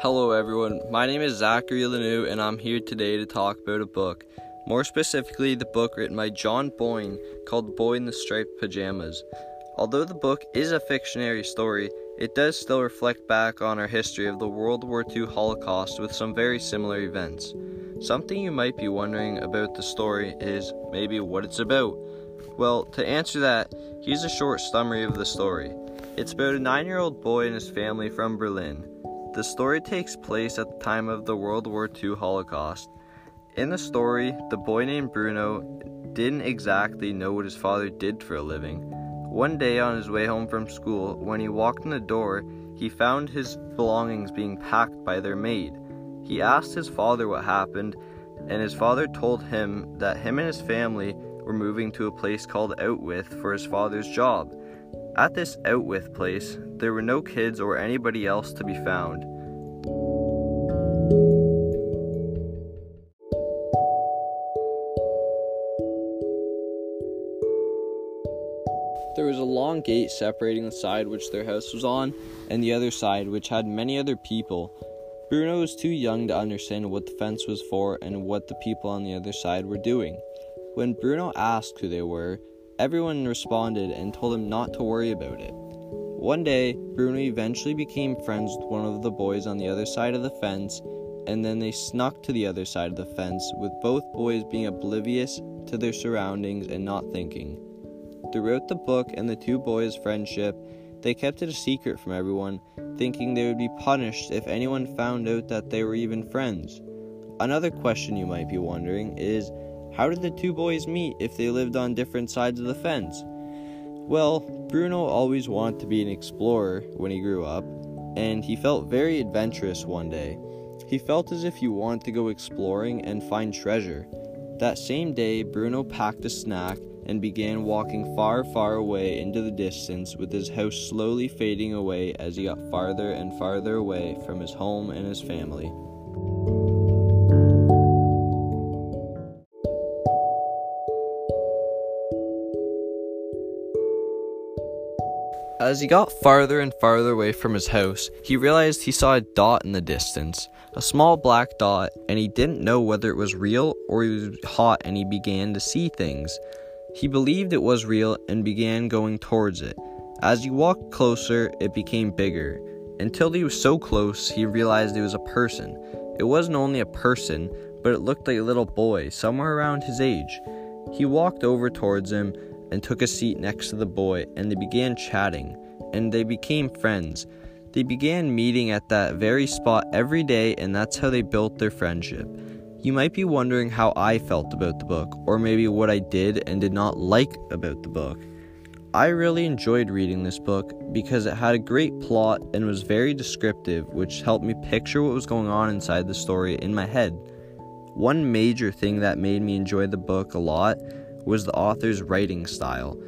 Hello, everyone. My name is Zachary Lanou, and I'm here today to talk about a book. More specifically, the book written by John Boyne called Boy in the Striped Pajamas. Although the book is a fictionary story, it does still reflect back on our history of the World War II Holocaust with some very similar events. Something you might be wondering about the story is maybe what it's about. Well, to answer that, here's a short summary of the story. It's about a nine year old boy and his family from Berlin. The story takes place at the time of the World War II Holocaust. In the story, the boy named Bruno didn't exactly know what his father did for a living. One day on his way home from school, when he walked in the door, he found his belongings being packed by their maid. He asked his father what happened, and his father told him that him and his family were moving to a place called Outwith for his father's job. At this Outwith place, there were no kids or anybody else to be found. There was a long gate separating the side which their house was on and the other side which had many other people. Bruno was too young to understand what the fence was for and what the people on the other side were doing. When Bruno asked who they were, everyone responded and told him not to worry about it. One day, Bruno eventually became friends with one of the boys on the other side of the fence, and then they snuck to the other side of the fence, with both boys being oblivious to their surroundings and not thinking. Throughout the book and the two boys' friendship, they kept it a secret from everyone, thinking they would be punished if anyone found out that they were even friends. Another question you might be wondering is how did the two boys meet if they lived on different sides of the fence? Well, Bruno always wanted to be an explorer when he grew up, and he felt very adventurous one day. He felt as if he wanted to go exploring and find treasure. That same day, Bruno packed a snack and began walking far, far away into the distance, with his house slowly fading away as he got farther and farther away from his home and his family. As he got farther and farther away from his house, he realized he saw a dot in the distance, a small black dot, and he didn't know whether it was real or he was hot and he began to see things. He believed it was real and began going towards it. As he walked closer, it became bigger. Until he was so close, he realized it was a person. It wasn't only a person, but it looked like a little boy, somewhere around his age. He walked over towards him and took a seat next to the boy, and they began chatting, and they became friends. They began meeting at that very spot every day, and that's how they built their friendship. You might be wondering how I felt about the book, or maybe what I did and did not like about the book. I really enjoyed reading this book because it had a great plot and was very descriptive, which helped me picture what was going on inside the story in my head. One major thing that made me enjoy the book a lot was the author's writing style.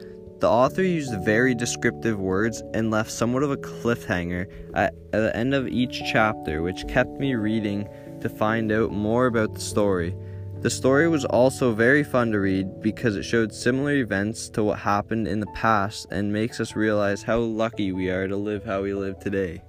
The author used very descriptive words and left somewhat of a cliffhanger at, at the end of each chapter, which kept me reading to find out more about the story. The story was also very fun to read because it showed similar events to what happened in the past and makes us realize how lucky we are to live how we live today.